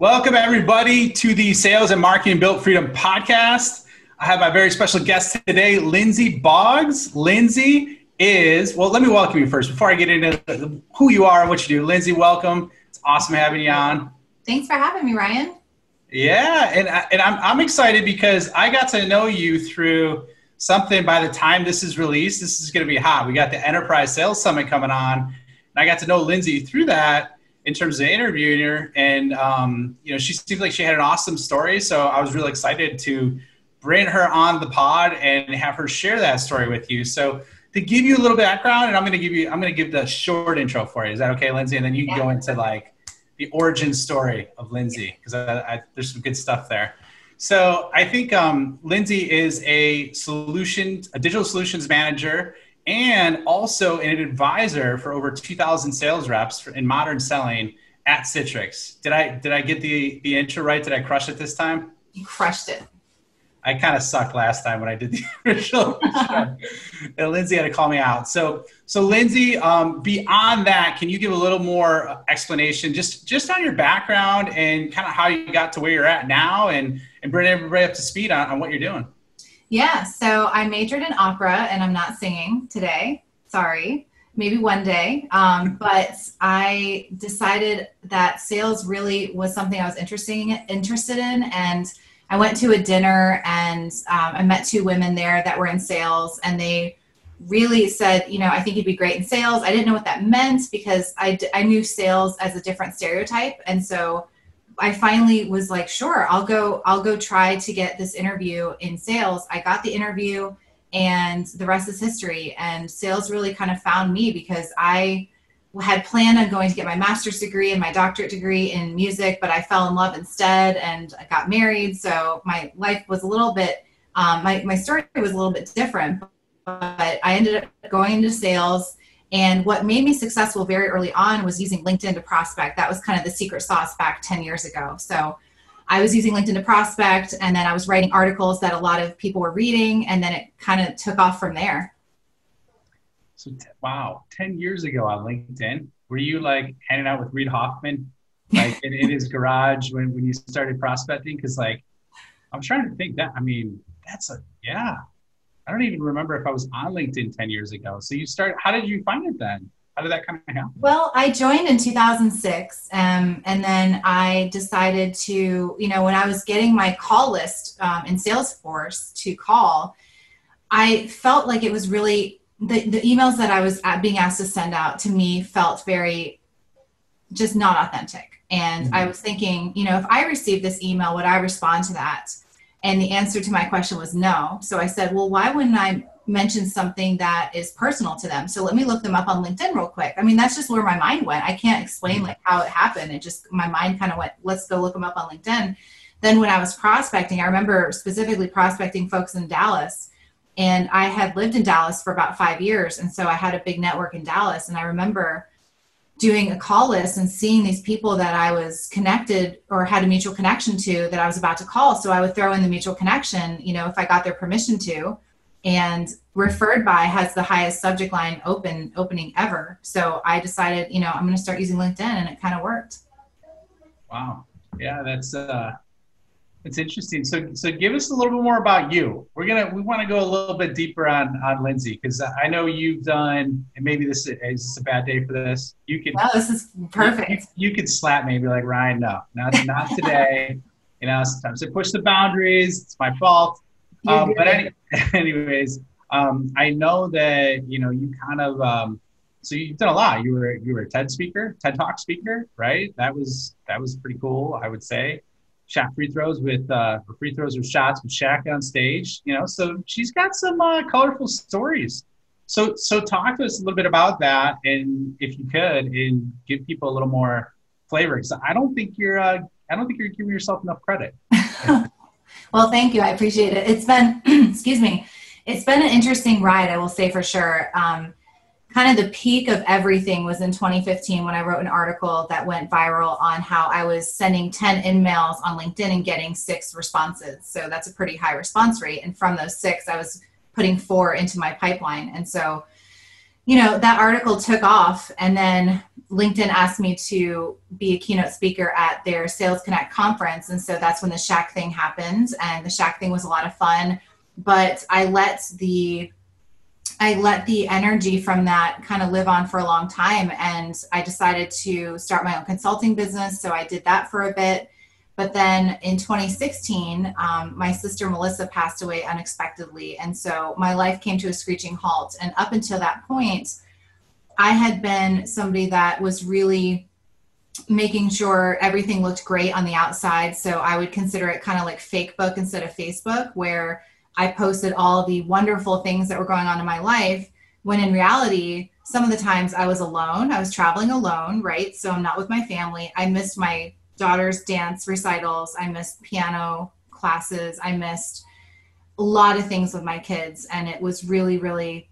Welcome, everybody, to the Sales and Marketing Built Freedom podcast. I have my very special guest today, Lindsey Boggs. Lindsey is, well, let me welcome you first before I get into who you are and what you do. Lindsey, welcome. It's awesome having you on. Thanks for having me, Ryan. Yeah, and, and I'm, I'm excited because I got to know you through something by the time this is released. This is going to be hot. We got the Enterprise Sales Summit coming on, and I got to know Lindsey through that in terms of interviewing her. And, um, you know, she seemed like she had an awesome story. So I was really excited to bring her on the pod and have her share that story with you. So to give you a little background, and I'm going to give you, I'm going to give the short intro for you. Is that okay, Lindsey? And then you can yeah. go into like the origin story of Lindsey because there's some good stuff there. So I think um, Lindsey is a solution, a digital solutions manager and also an advisor for over 2,000 sales reps in modern selling at Citrix. Did I did I get the the intro right? Did I crush it this time? You crushed it. I kind of sucked last time when I did the original. and Lindsey had to call me out. So so Lindsey, um, beyond that, can you give a little more explanation just just on your background and kind of how you got to where you're at now and and bring everybody up to speed on, on what you're doing? Yeah, so I majored in opera and I'm not singing today. Sorry. Maybe one day. Um, but I decided that sales really was something I was interested in, interested in. And I went to a dinner and um, I met two women there that were in sales and they really said, you know, I think you'd be great in sales. I didn't know what that meant because I, I knew sales as a different stereotype. And so I finally was like, sure, I'll go, I'll go try to get this interview in sales. I got the interview and the rest is history. And sales really kind of found me because I had planned on going to get my master's degree and my doctorate degree in music, but I fell in love instead and I got married. So my life was a little bit, um, my, my story was a little bit different, but I ended up going into sales and what made me successful very early on was using LinkedIn to prospect. That was kind of the secret sauce back 10 years ago. So I was using LinkedIn to prospect, and then I was writing articles that a lot of people were reading, and then it kind of took off from there. So, wow, 10 years ago on LinkedIn, were you like hanging out with Reid Hoffman, like in, in his garage when, when you started prospecting? Because, like, I'm trying to think that, I mean, that's a, yeah, I don't even remember if I was on LinkedIn 10 years ago. So you start, how did you find it then? How did that kind of happen? Well, I joined in 2006. Um, and then I decided to, you know, when I was getting my call list um, in Salesforce to call, I felt like it was really, the, the emails that I was being asked to send out to me felt very just not authentic. And mm-hmm. I was thinking, you know, if I received this email, would I respond to that? And the answer to my question was no. So I said, well, why wouldn't I mention something that is personal to them? So let me look them up on LinkedIn real quick. I mean, that's just where my mind went. I can't explain like how it happened. It just, my mind kind of went, let's go look them up on LinkedIn. Then when I was prospecting, I remember specifically prospecting folks in Dallas. And I had lived in Dallas for about five years. And so I had a big network in Dallas. And I remember doing a call list and seeing these people that I was connected or had a mutual connection to that I was about to call. So I would throw in the mutual connection, you know, if I got their permission to. And referred by has the highest subject line open opening ever. So I decided, you know, I'm going to start using LinkedIn, and it kind of worked. Wow. Yeah, that's uh, it's interesting. So, so give us a little bit more about you. We're gonna we want to go a little bit deeper on on Lindsey because I know you've done, and maybe this is, is this a bad day for this. You can. No, this is perfect. You, you, could slap me and be like, Ryan, no, not not today. you know, sometimes I push the boundaries. It's my fault. Um, but any, anyways, um, I know that you know you kind of. Um, so you've done a lot. You were you were a TED speaker, TED Talk speaker, right? That was that was pretty cool, I would say shot free throws with uh, free throws or shots with Shaq on stage. You know, so she's got some uh, colorful stories. So, so talk to us a little bit about that, and if you could, and give people a little more flavor. Because I don't think you're uh, I don't think you're giving yourself enough credit. well, thank you. I appreciate it. It's been, excuse me, it's been an interesting ride, I will say for sure. Um, kind of the peak of everything was in 2015 when I wrote an article that went viral on how I was sending 10 in-mails on LinkedIn and getting six responses. So that's a pretty high response rate. And from those six, I was putting four into my pipeline. And so, you know, that article took off. And then LinkedIn asked me to be a keynote speaker at their Sales Connect conference. And so that's when the Shaq thing happened. And the Shaq thing was a lot of fun. But I let the I let the energy from that kind of live on for a long time. And I decided to start my own consulting business. So I did that for a bit. But then in 2016, um, my sister Melissa passed away unexpectedly. And so my life came to a screeching halt. And up until that point, I had been somebody that was really making sure everything looked great on the outside. So I would consider it kind of like fake book instead of Facebook, where I posted all the wonderful things that were going on in my life when in reality, some of the times I was alone. I was traveling alone, right? So I'm not with my family. I missed my daughter's dance recitals. I missed piano classes. I missed a lot of things with my kids. And it was really, really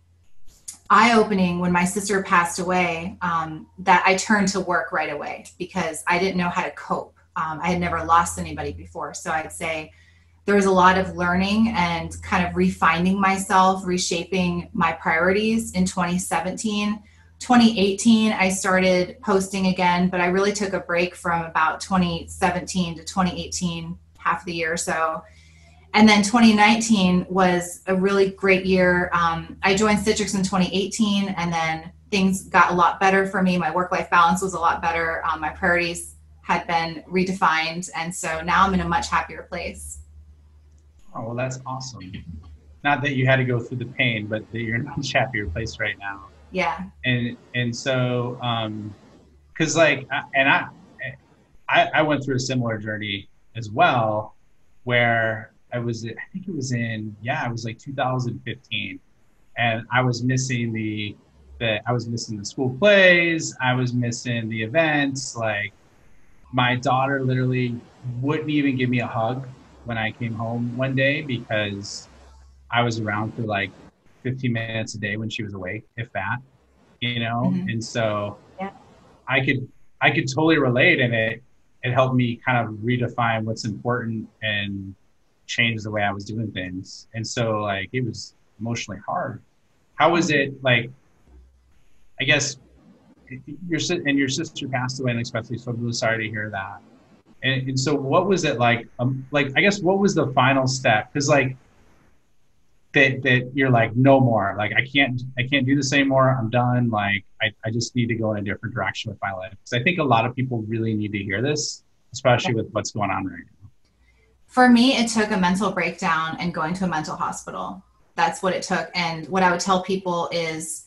eye opening when my sister passed away um, that I turned to work right away because I didn't know how to cope. Um, I had never lost anybody before. So I'd say, there was a lot of learning and kind of refining myself, reshaping my priorities in 2017. 2018, I started posting again, but I really took a break from about 2017 to 2018, half the year or so. And then 2019 was a really great year. Um, I joined Citrix in 2018, and then things got a lot better for me. My work life balance was a lot better. Um, my priorities had been redefined. And so now I'm in a much happier place. Oh, well, that's awesome. Not that you had to go through the pain, but that you're in a much happier place right now. Yeah. And and so, um, because like, and I, I, I went through a similar journey as well, where I was, I think it was in, yeah, it was like 2015, and I was missing the, the, I was missing the school plays, I was missing the events, like. My daughter literally wouldn't even give me a hug when I came home one day because I was around for like 15 minutes a day when she was awake, if that, you know? Mm-hmm. And so yeah. I could, I could totally relate and it, it helped me kind of redefine what's important and change the way I was doing things. And so like, it was emotionally hard. How was it like, I guess your, and your sister passed away unexpectedly. So I'm really sorry to hear that. And, and so, what was it like? Um, like, I guess, what was the final step? Because, like, that that you're like, no more. Like, I can't, I can't do this anymore. I'm done. Like, I, I just need to go in a different direction with my life. Because I think a lot of people really need to hear this, especially with what's going on right now. For me, it took a mental breakdown and going to a mental hospital. That's what it took. And what I would tell people is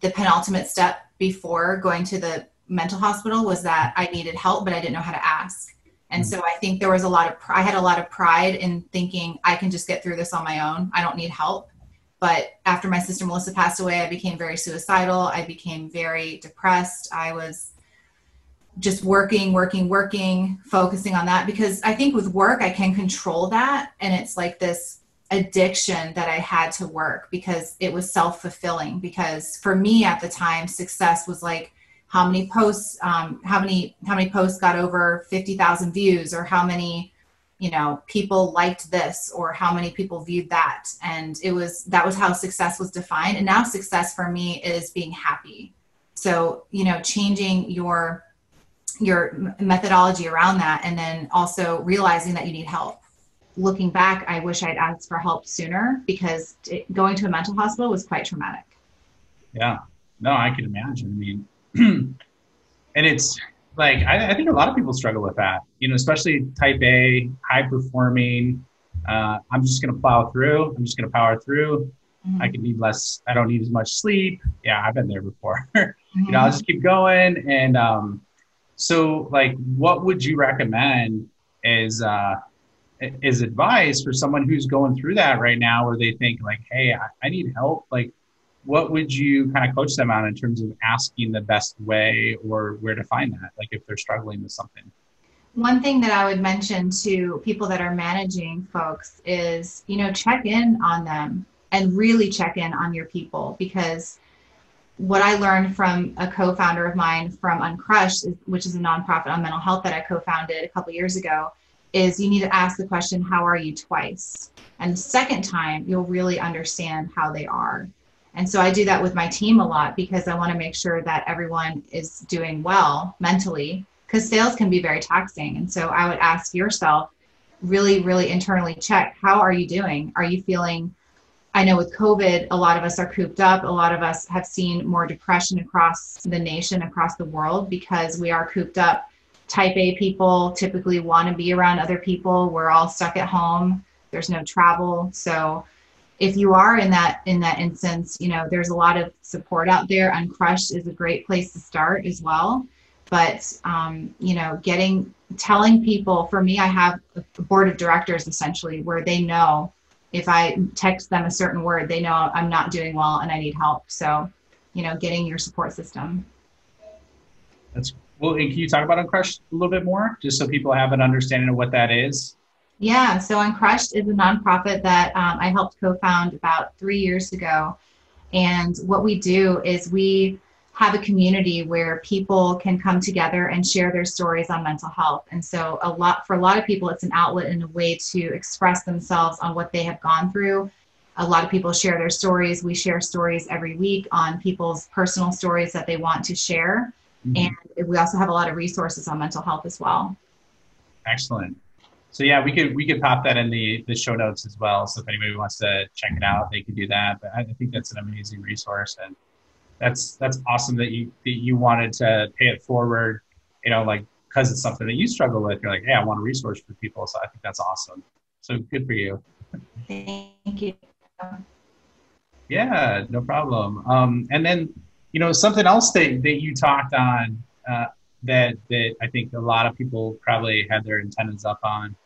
the penultimate step before going to the mental hospital was that I needed help, but I didn't know how to ask. And hmm. so I think there was a lot of, I had a lot of pride in thinking I can just get through this on my own. I don't need help. But after my sister Melissa passed away, I became very suicidal. I became very depressed. I was just working, working, working, focusing on that because I think with work, I can control that. And it's like this addiction that I had to work because it was self fulfilling. Because for me at the time, success was like, how many posts um, how many how many posts got over 50,000 views or how many you know people liked this or how many people viewed that. And it was that was how success was defined. And now success for me is being happy. So you know changing your your methodology around that and then also realizing that you need help. Looking back i wish i'd asked for help sooner because it, going to a mental hospital was quite traumatic. Yeah. No i can imagine. I mean and it's like I, I, think a lot of people struggle with that you know especially type a high performing uh, i'm just going to plow through i'm just going to power through mm-hmm. i can need less i don't need as much sleep yeah i've been there before mm-hmm. you know i'll just keep going and um, so like what would you recommend as uh, as advice for someone who's going through that right now where they think like hey I, I need help like what would you kind of coach them on in terms of asking the best way or where to find that like if they're struggling with something One thing that I would mention to people that are managing folks is, you know, check in on them and really check in on your people because what I learned from a co-founder of mine from Uncrushed, which is a nonprofit on mental health that I co-founded a couple years ago, is you need to ask the question, how are you twice? And the second time, you'll really understand how they are. And so I do that with my team a lot because I want to make sure that everyone is doing well mentally because sales can be very taxing. And so I would ask yourself, really, really internally check how are you doing? Are you feeling? I know with COVID, a lot of us are cooped up. A lot of us have seen more depression across the nation, across the world, because we are cooped up type A people typically want to be around other people. We're all stuck at home. There's no travel. So if you are in that in that instance, you know, there's a lot of support out there. Uncrushed is a great place to start as well. But um, you know, getting telling people for me, I have a board of directors essentially where they know if I text them a certain word, they know I'm not doing well and I need help. So, you know, getting your support system. That's well, can you talk about Uncrushed a little bit more, just so people have an understanding of what that is? Yeah, so Uncrushed is a nonprofit that um, I helped co-found about three years ago, and what we do is we have a community where people can come together and share their stories on mental health. And so a lot for a lot of people, it's an outlet and a way to express themselves on what they have gone through. A lot of people share their stories. We share stories every week on people's personal stories that they want to share. Mm-hmm. And we also have a lot of resources on mental health as well. Excellent. So yeah, we could we could pop that in the the show notes as well. So if anybody wants to check it out, they could do that. But I think that's an amazing resource, and that's that's awesome that you that you wanted to pay it forward. You know, like because it's something that you struggle with. You're like, hey, I want a resource for people. So I think that's awesome. So good for you. Thank you. Yeah, no problem. Um, and then you know, something else that, that you talked on uh, that that I think a lot of people probably had their antennas up on.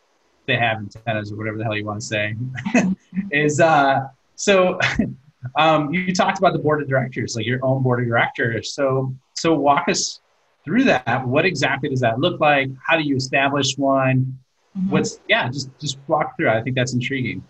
They have antennas or whatever the hell you want to say. is uh, so um, you talked about the board of directors, like your own board of directors. So so walk us through that. What exactly does that look like? How do you establish one? Mm-hmm. What's yeah, just just walk through. I think that's intriguing.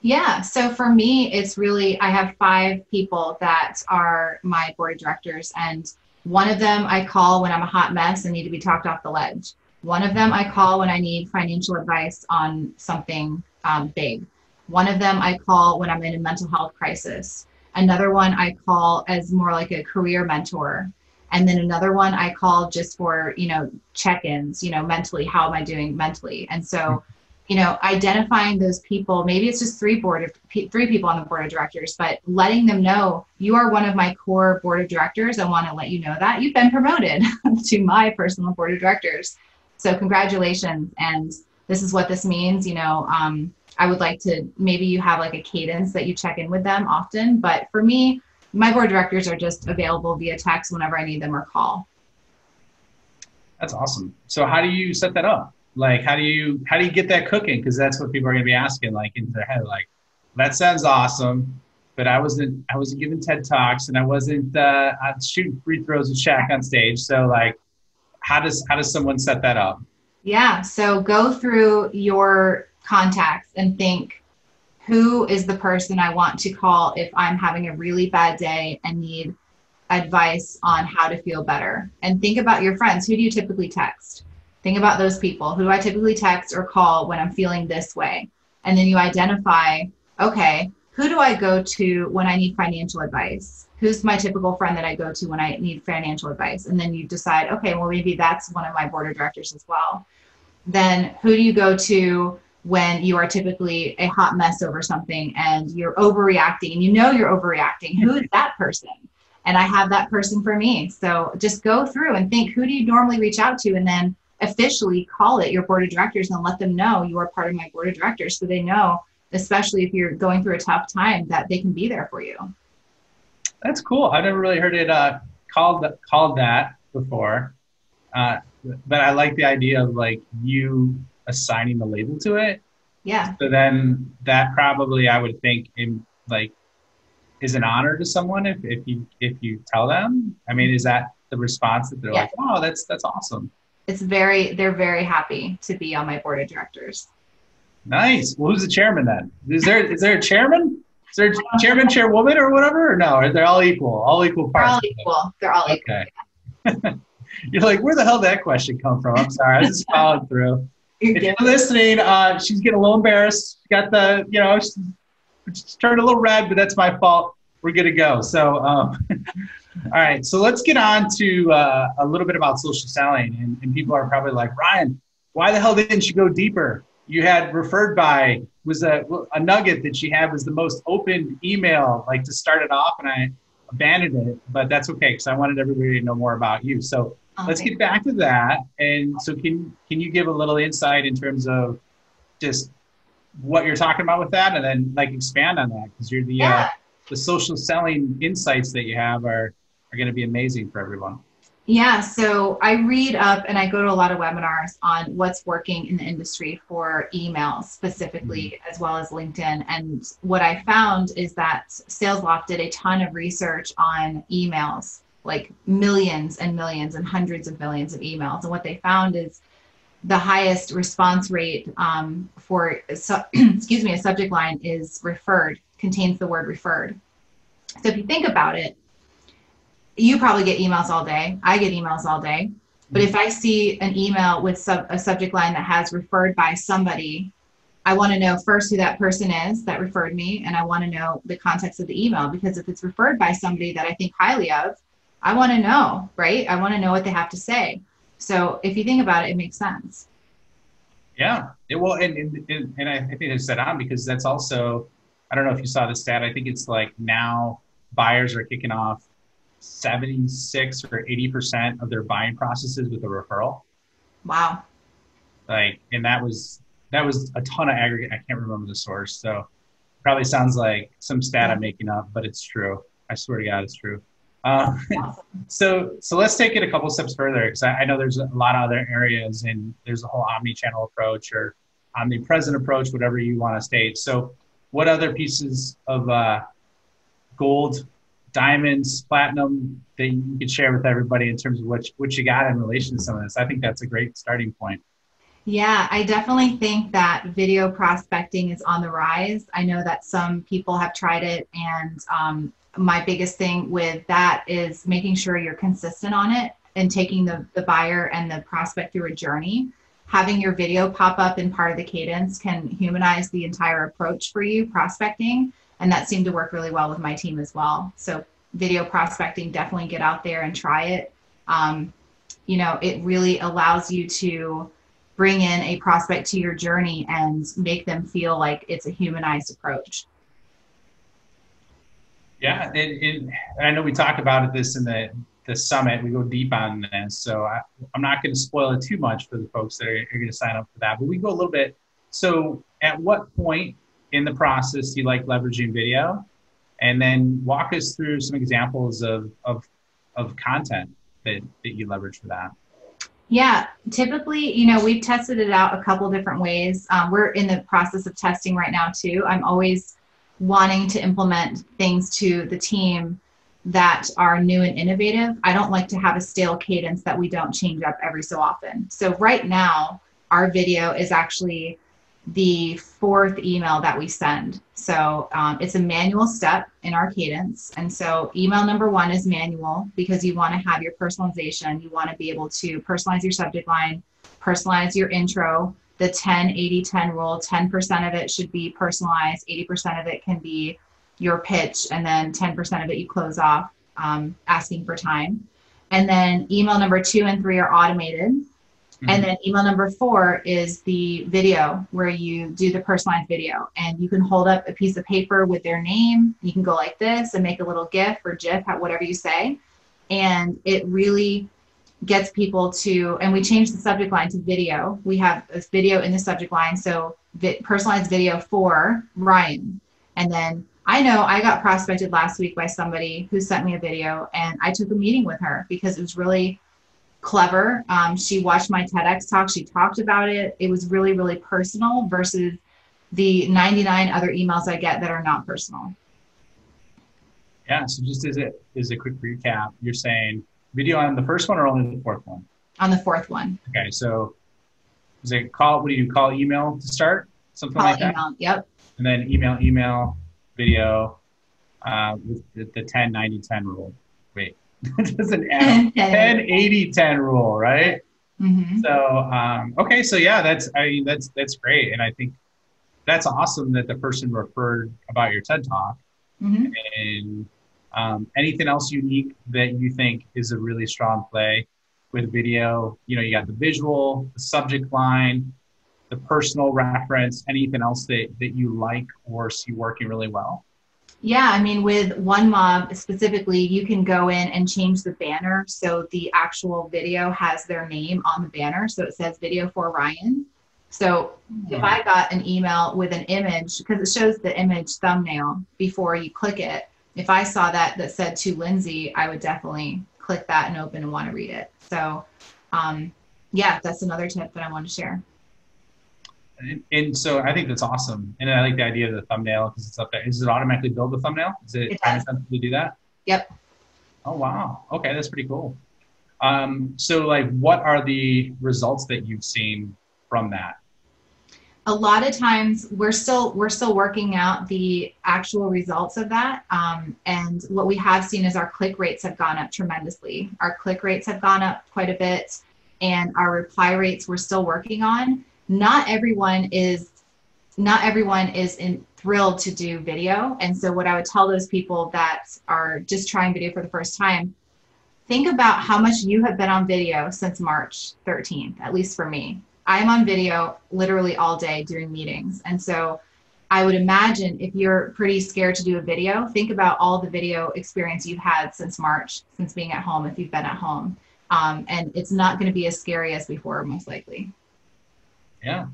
Yeah. So for me, it's really, I have five people that are my board of directors. And one of them I call when I'm a hot mess and need to be talked off the ledge. One of them I call when I need financial advice on something um, big. One of them I call when I'm in a mental health crisis. Another one I call as more like a career mentor. And then another one I call just for, you know, check ins, you know, mentally, how am I doing mentally? And so, you know identifying those people maybe it's just three board of three people on the board of directors but letting them know you are one of my core board of directors. I want to let you know that. You've been promoted to my personal board of directors. So congratulations and this is what this means you know um, i would like to maybe you have like a cadence that you check in with them often but for me my board directors are just available via text whenever i need them or call. That's awesome. So how do you set that up like, how do you how do you get that cooking? Because that's what people are going to be asking, like into their head. Like, that sounds awesome, but I wasn't I wasn't giving TED talks and I wasn't uh, shooting free throws with Shaq on stage. So like, how does how does someone set that up? Yeah. So go through your contacts and think who is the person I want to call if I'm having a really bad day and need advice on how to feel better. And think about your friends. Who do you typically text? Think about those people. Who do I typically text or call when I'm feeling this way? And then you identify, okay, who do I go to when I need financial advice? Who's my typical friend that I go to when I need financial advice? And then you decide, okay, well, maybe that's one of my board of directors as well. Then who do you go to when you are typically a hot mess over something and you're overreacting and you know you're overreacting? Who is that person? And I have that person for me. So just go through and think who do you normally reach out to? And then officially call it your board of directors and let them know you are part of my board of directors so they know especially if you're going through a tough time that they can be there for you. That's cool. I've never really heard it uh, called called that before. Uh, but i like the idea of like you assigning the label to it. Yeah. So then that probably i would think in like is an honor to someone if, if you if you tell them. I mean is that the response that they're yeah. like oh that's that's awesome it's very they're very happy to be on my board of directors. Nice. Well, who's the chairman then? Is there is there a chairman? Is there a chairman, chairwoman, or whatever? Or no? Are they all equal? All equal They're all equal. They're all equal. Okay. You're like, where the hell did that question come from? I'm sorry, I just following through. If you're listening, uh, she's getting a little embarrassed. She got the, you know, she's, she's turned a little red, but that's my fault. We're good to go. So, um, all right. So let's get on to uh, a little bit about social selling. And, and people are probably like, Ryan, why the hell didn't you go deeper? You had referred by was a, a nugget that she had was the most open email, like to start it off, and I abandoned it. But that's okay because I wanted everybody to know more about you. So Oh, let's get back to that. And so, can can you give a little insight in terms of just what you're talking about with that, and then like expand on that because you're the Yeah. uh, the social selling insights that you have are are going to be amazing for everyone. Yeah, so I read up and I go to a lot of webinars on what's working in the industry for email specifically, as well as LinkedIn. And what I found is that SalesLoft did a ton of research on emails, like millions and millions and hundreds of millions of emails. And what they found is the highest response rate um, for, su- excuse me, a subject line is referred, contains the word referred. So if you think about it, you probably get emails all day. I get emails all day. But if I see an email with sub, a subject line that has referred by somebody, I want to know first who that person is that referred me, and I want to know the context of the email because if it's referred by somebody that I think highly of, I want to know, right? I want to know what they have to say. So if you think about it, it makes sense. Yeah. It, well, and, and, and and I think it's set on because that's also, I don't know if you saw the stat. I think it's like now buyers are kicking off 76 or 80% of their buying processes with a referral. Wow. Like, and that was, that was a ton of aggregate. I can't remember the source. So probably sounds like some stat I'm making up, but it's true. I swear to God, it's true. Uh, so, so let's take it a couple steps further because I, I know there's a lot of other areas and there's a whole omni-channel approach or omnipresent approach, whatever you want to state. So, what other pieces of uh, gold, diamonds, platinum that you could share with everybody in terms of what what you got in relation to some of this? I think that's a great starting point. Yeah, I definitely think that video prospecting is on the rise. I know that some people have tried it, and um, my biggest thing with that is making sure you're consistent on it and taking the, the buyer and the prospect through a journey. Having your video pop up in part of the cadence can humanize the entire approach for you prospecting, and that seemed to work really well with my team as well. So, video prospecting, definitely get out there and try it. Um, you know, it really allows you to bring in a prospect to your journey and make them feel like it's a humanized approach. Yeah, and, and I know we talked about this in the the summit. We go deep on this, so I, I'm not going to spoil it too much for the folks that are, are going to sign up for that. But we go a little bit. So, at what point in the process you like leveraging video? And then walk us through some examples of of, of content that, that you leverage for that. Yeah, typically, you know, we've tested it out a couple different ways. Um, we're in the process of testing right now, too. I'm always wanting to implement things to the team that are new and innovative. I don't like to have a stale cadence that we don't change up every so often. So, right now, our video is actually the fourth email that we send. So um, it's a manual step in our cadence. And so email number one is manual because you want to have your personalization. You want to be able to personalize your subject line, personalize your intro, the 10 80 10 rule 10% of it should be personalized, 80% of it can be your pitch, and then 10% of it you close off um, asking for time. And then email number two and three are automated. And mm-hmm. then email number four is the video where you do the personalized video and you can hold up a piece of paper with their name. You can go like this and make a little GIF or GIF, whatever you say. And it really gets people to, and we change the subject line to video. We have a video in the subject line. So vi- personalized video for Ryan. And then I know I got prospected last week by somebody who sent me a video and I took a meeting with her because it was really clever. Um, she watched my TEDx talk. She talked about it. It was really, really personal versus the 99 other emails I get that are not personal. Yeah. So just as a as a quick recap, you're saying video on the first one or only the fourth one? on the fourth one. Okay, so is it call? What do you do? Call email to start? Something Call like that. email. Yep. And then email, email, video, uh, with the, the 10, 90, 10 rule. Wait, it doesn't add 10, 80, 10 rule, right? hmm So um, okay, so yeah, that's I mean that's that's great, and I think that's awesome that the person referred about your TED talk. hmm And um, anything else unique that you think is a really strong play with video? You know, you got the visual, the subject line, the personal reference. Anything else that that you like or see working really well? Yeah, I mean, with OneMob specifically, you can go in and change the banner. So the actual video has their name on the banner. So it says video for Ryan. So if I got an email with an image, because it shows the image thumbnail before you click it, if I saw that that said to Lindsey, I would definitely click that and open and want to read it. So, um, yeah, that's another tip that I want to share. And, and so I think that's awesome, and I like the idea of the thumbnail because it's up there. Does it automatically build the thumbnail? Is it, It does. automatically do that? Yep. Oh wow. Okay, that's pretty cool. Um, so like, what are the results that you've seen from that? a lot of times we're still we're still working out the actual results of that um, and what we have seen is our click rates have gone up tremendously our click rates have gone up quite a bit and our reply rates we're still working on not everyone is not everyone is in, thrilled to do video and so what i would tell those people that are just trying video for the first time think about how much you have been on video since march 13th at least for me I'm on video literally all day doing meetings. And so I would imagine if you're pretty scared to do a video, think about all the video experience you've had since March, since being at home, if you've been at home. Um, and it's not going to be as scary as before, most likely. Yeah.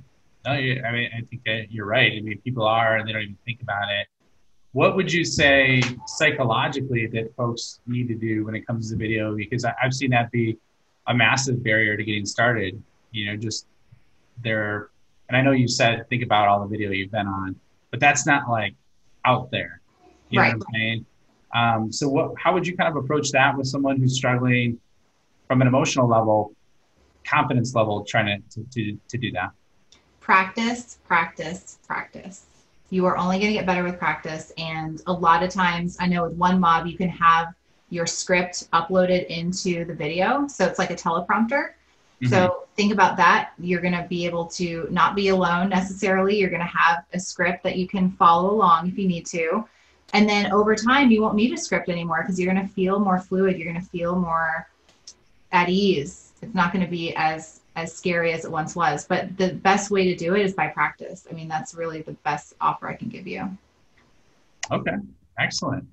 No, you, I mean, I think that you're right. I mean, people are, and they don't even think about it. What would you say psychologically that folks need to do when it comes to video? Because I, I've seen that be a massive barrier to getting started. You know, just there, and I know you said think about all the video you've been on, but that's not like out there. You Right. know what I'm saying? Um, so, what? How would you kind of approach that with someone who's struggling from an emotional level, confidence level, trying to to, to, to do that? Practice, practice, practice. You are only going to get better with practice. And a lot of times, I know with OneMob, you can have your script uploaded into the video. So it's like a teleprompter. Mhm. So think about that. You're going to be able to not be alone necessarily. You're going to have a script that you can follow along if you need to. And then over time, you won't need a script anymore because you're going to feel more fluid. You're going to feel more at ease. It's not going to be as as scary as it once was. But the best way to do it is by practice. I mean, that's really the best offer I can give you. Okay, excellent.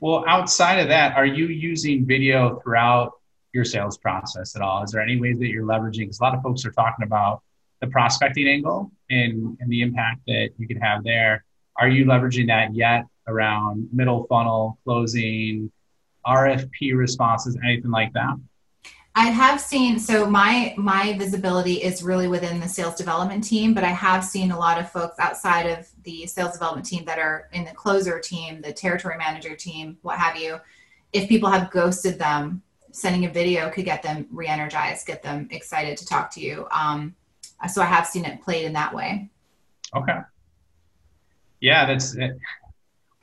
Well, outside of that, are you using video throughout your sales process at all? Is there any ways that you're leveraging? Because a lot of folks are talking about the prospecting angle and, and the impact that you can have there. Are you leveraging that yet around middle funnel, closing, RFP responses, anything like that? I have seen so my my visibility is really within the sales development team, but I have seen a lot of folks outside of the sales development team that are in the closer team, the territory manager team, what have you. If people have ghosted them, sending a video could get them re-energized, get them excited to talk to you. Um, so I have seen it played in that way. Okay. Yeah, that's it.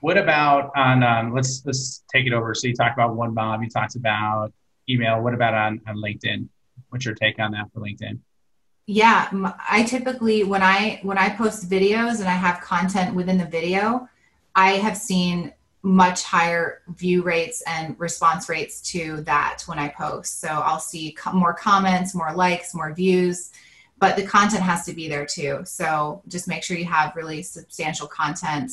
What about on, um, let's, let's take it over. So you talked about OneMob, you talked about email. What about on, on LinkedIn? What's your take on that for LinkedIn? Yeah, I typically when I when I post videos and I have content within the video, I have seen much higher view rates and response rates to that when I post. So I'll see co- more comments, more likes, more views, but the content has to be there too. So just make sure you have really substantial content.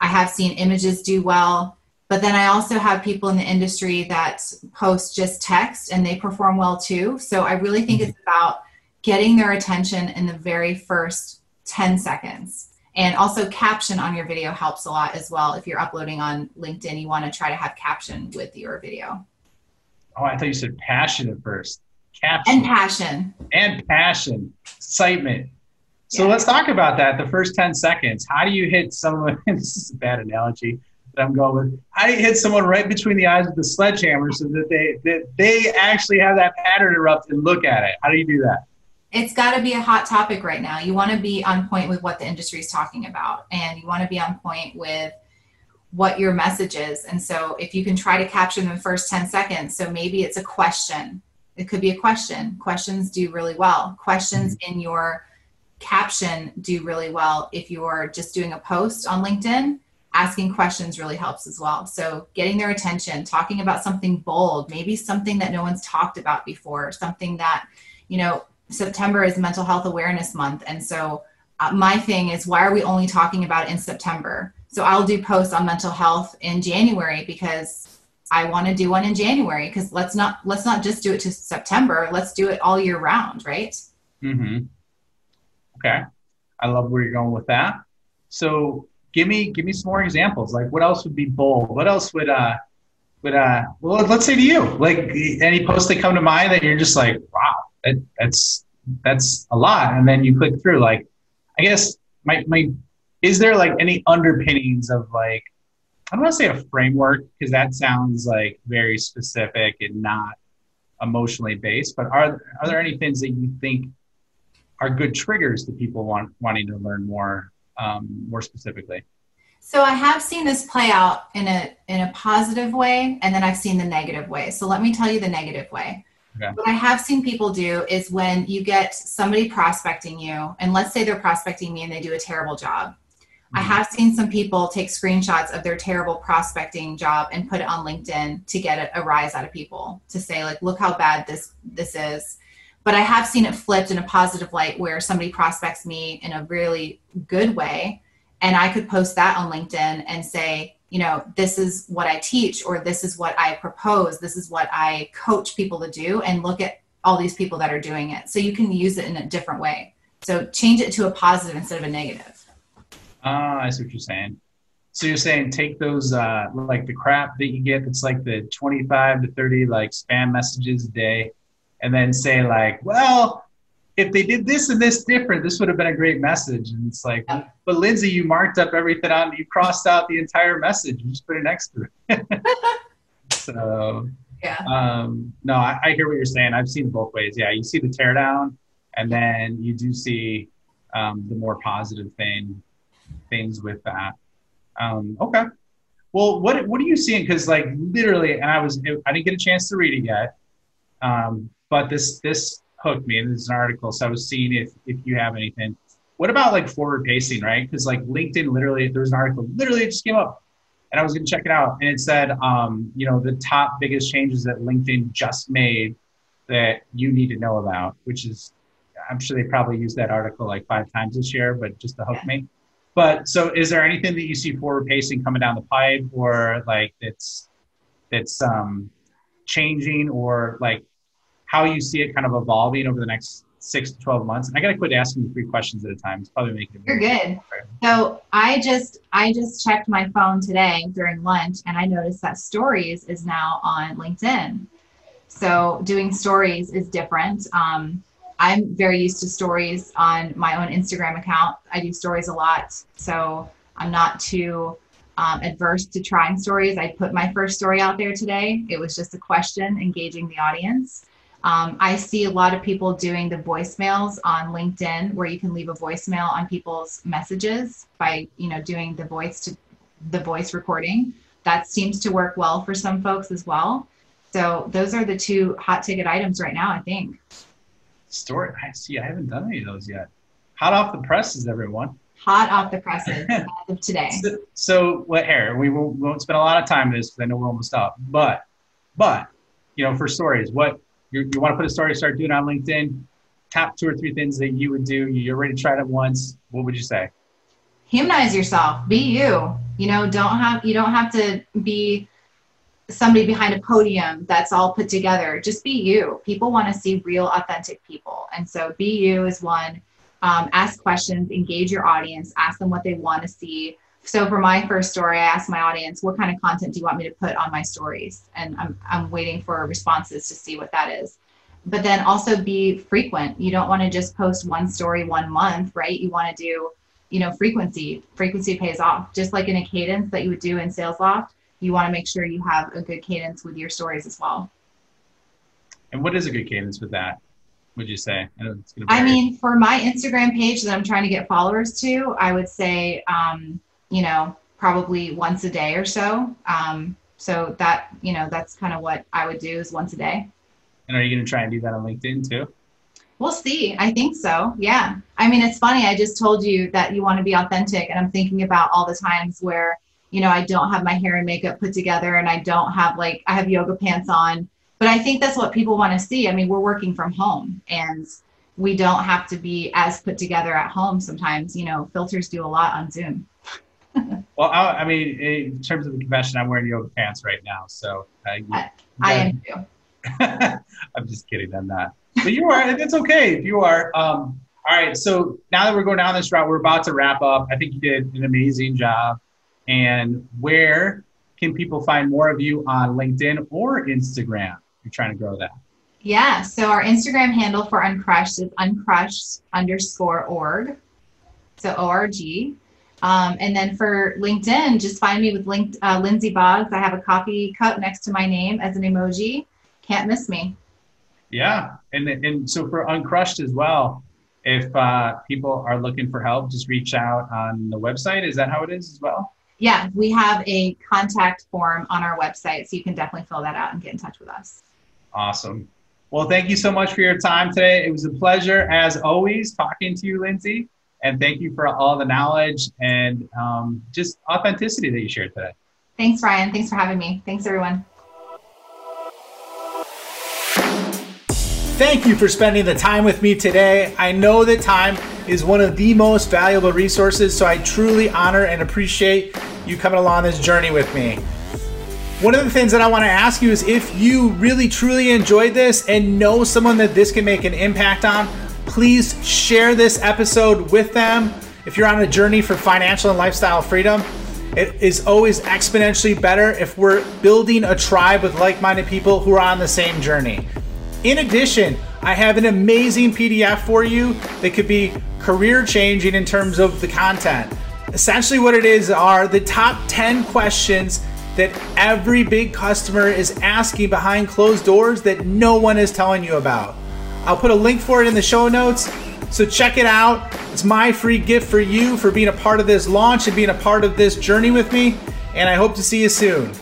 I have seen images do well, but then I also have people in the industry that post just text and they perform well too. So I really think it's mm-hmm. about getting their attention in the very first 10 seconds. And also, caption on your video helps a lot as well. If you're uploading on LinkedIn, you want to try to have caption with your video. Oh, I thought you said passion at first. Caption And passion. and passion, excitement. So Yeah. let's talk about that. The first 10 seconds. How do you hit someone? This is a bad analogy. That I'm going with. I hit someone right between the eyes with the sledgehammer so that they that they actually have that pattern erupt and look at it. How do you do that? It's got to be a hot topic right now. You want to be on point with what the industry is talking about, and you want to be on point with what your message is. And so, if you can try to capture them the first 10 seconds, so maybe it's a question. It could be a question. Questions do really well. Questions mm-hmm. in your caption do really well if you're just doing a post on LinkedIn asking questions really helps as well. So, getting their attention, talking about something bold, maybe something that no one's talked about before, something that, you know, September is mental health awareness month. And so, uh, my thing is, why are we only talking about it in September? So, I'll do posts on mental health in January because I want to do one in January because let's not let's not just do it to September. Let's do it all year round, right? Mm-hmm. Okay, I love where you're going with that. So give me give me some more examples. Like what else would be bold? What else would uh would uh well let's say to you like any posts that come to mind that you're just like wow that, that's that's a lot and then you click through like I guess my my is there like any underpinnings of like I don't want to say a framework because that sounds like very specific and not emotionally based but are are there any things that you think are good triggers to people want wanting to learn more um, more specifically? So I have seen this play out in a in a positive way, and then I've seen the negative way. So let me tell you the negative way. Okay. What I have seen people do is when you get somebody prospecting you, and let's say they're prospecting me and they do a terrible job. Mm-hmm. I have seen some people take screenshots of their terrible prospecting job and put it on LinkedIn to get a, a rise out of people to say like, look how bad this this is but I have seen it flipped in a positive light where somebody prospects me in a really good way. And I could post that on LinkedIn and say, you know, this is what I teach, or this is what I propose, this is what I coach people to do, and look at all these people that are doing it. So you can use it in a different way. So change it to a positive instead of a negative. Ah, I see what you're saying. So you're saying take those uh, like the crap that you get that's like the 25 to 30 like spam messages a day and then say like, well, if they did this and this different, this would have been a great message. And it's like, yeah. but Lindsey, you marked up everything on, you crossed out the entire message. You just put an next to it. so, yeah. Um, no, I, I, hear what you're saying. I've seen both ways. Yeah, you see the teardown, and then you do see um, the more positive thing things with that. Um, okay. Well, what what are you seeing? Because like literally, and I was I didn't get a chance to read it yet. Um, but this this hooked me. And this is an article, so I was seeing if if you have anything. What about like forward pacing, right? Because like LinkedIn, literally, there was an article, literally, it just came up, and I was going to check it out, and it said, um, you know, the top biggest changes that LinkedIn just made that you need to know about, which is, I'm sure they probably used that article like five times this year, but just to hook me. But so, is there anything that you see forward pacing coming down the pipe, or like that's that's um, changing, or like how you see it kind of evolving over the next six to 12 months. And I got to quit asking you three questions at a time. It's probably making it. You're good. So I just, I just checked my phone today during lunch and I noticed that stories is now on LinkedIn. So doing stories is different. Um, I'm very used to stories on my own Instagram account. I do stories a lot. So I'm not too um, adverse to trying stories. I put my first story out there today. It was just a question engaging the audience. Um, I see a lot of people doing the voicemails on LinkedIn where you can leave a voicemail on people's messages by, you know, doing the voice to the voice recording. That seems to work well for some folks as well. So those are the two hot ticket items right now, I think. Story. I see. I haven't done any of those yet. Hot off the presses, everyone. Hot off the presses of today. So, so what here? We won't, won't spend a lot of time on this because I know we're almost up. But, but, you know, for stories, what you, you want to put a story, start doing on LinkedIn, top two or three things that you would do. You already tried it once. What would you say? Humanize yourself. Be you. You know, don't have you don't have to be somebody behind a podium that's all put together. Just be you. People want to see real, authentic people, and so be you is one. Um, ask questions, engage your audience, ask them what they want to see so for my first story, I asked my audience, what kind of content do you want me to put on my stories? And I'm, I'm waiting for responses to see what that is. But then also be frequent. You don't want to just post one story one month, right? You want to do you know, frequency. Frequency pays off. Just like in a cadence that you would do in SalesLoft, you want to make sure you have a good cadence with your stories as well. And what is a good cadence with that? Would you say? I, I mean, for my Instagram page that I'm trying to get followers to, I would say, um, you know, probably once a day or so. Um, so that, you know, that's kind of what I would do is once a day. And are you going to try and do that on LinkedIn too? We'll see. I think so. Yeah. I mean, it's funny. I just told you that you want to be authentic, and I'm thinking about all the times where, you know, I don't have my hair and makeup put together and I don't have like, I have yoga pants on. But I think that's what people want to see. I mean, we're working from home and we don't have to be as put together at home sometimes. You know, filters do a lot on Zoom. well, I, I, mean, in terms of the confession, I'm wearing yoga pants right now. So uh, you, I, I am too. I'm just kidding. I'm not. But you are. And it's okay if you are. Um, all right. So now that we're going down this route, we're about to wrap up. I think you did an amazing job. And where can people find more of you on LinkedIn or Instagram? You're trying to grow that. Yeah. So our Instagram handle for Uncrushed is uncrushed underscore org. So org. Um, and then for LinkedIn, just find me with linked, uh, Lindsey Boggs. I have a coffee cup next to my name as an emoji. Can't miss me. Yeah, and and so for Uncrushed as well, if uh, people are looking for help, just reach out on the website. Is that how it is as well? Yeah, we have a contact form on our website, so you can definitely fill that out and get in touch with us. Awesome. Well, thank you so much for your time today. It was a pleasure, as always, talking to you, Lindsey. And thank you for all the knowledge and um, just authenticity that you shared today. Thanks, Ryan. Thanks for having me. Thanks, everyone. Thank you for spending the time with me today. I know that time is one of the most valuable resources, so I truly honor and appreciate you coming along this journey with me. One of the things that I want to ask you is if you really truly enjoyed this and know someone that this can make an impact on, please share this episode with them. If you're on a journey for financial and lifestyle freedom, it is always exponentially better if we're building a tribe with like minded people who are on the same journey. In addition, I have an amazing PDF for you that could be career changing in terms of the content. Essentially, what it is are the top 10 questions that every big customer is asking behind closed doors that no one is telling you about. I'll put a link for it in the show notes. So check it out. It's my free gift for you for being a part of this launch and being a part of this journey with me. And I hope to see you soon.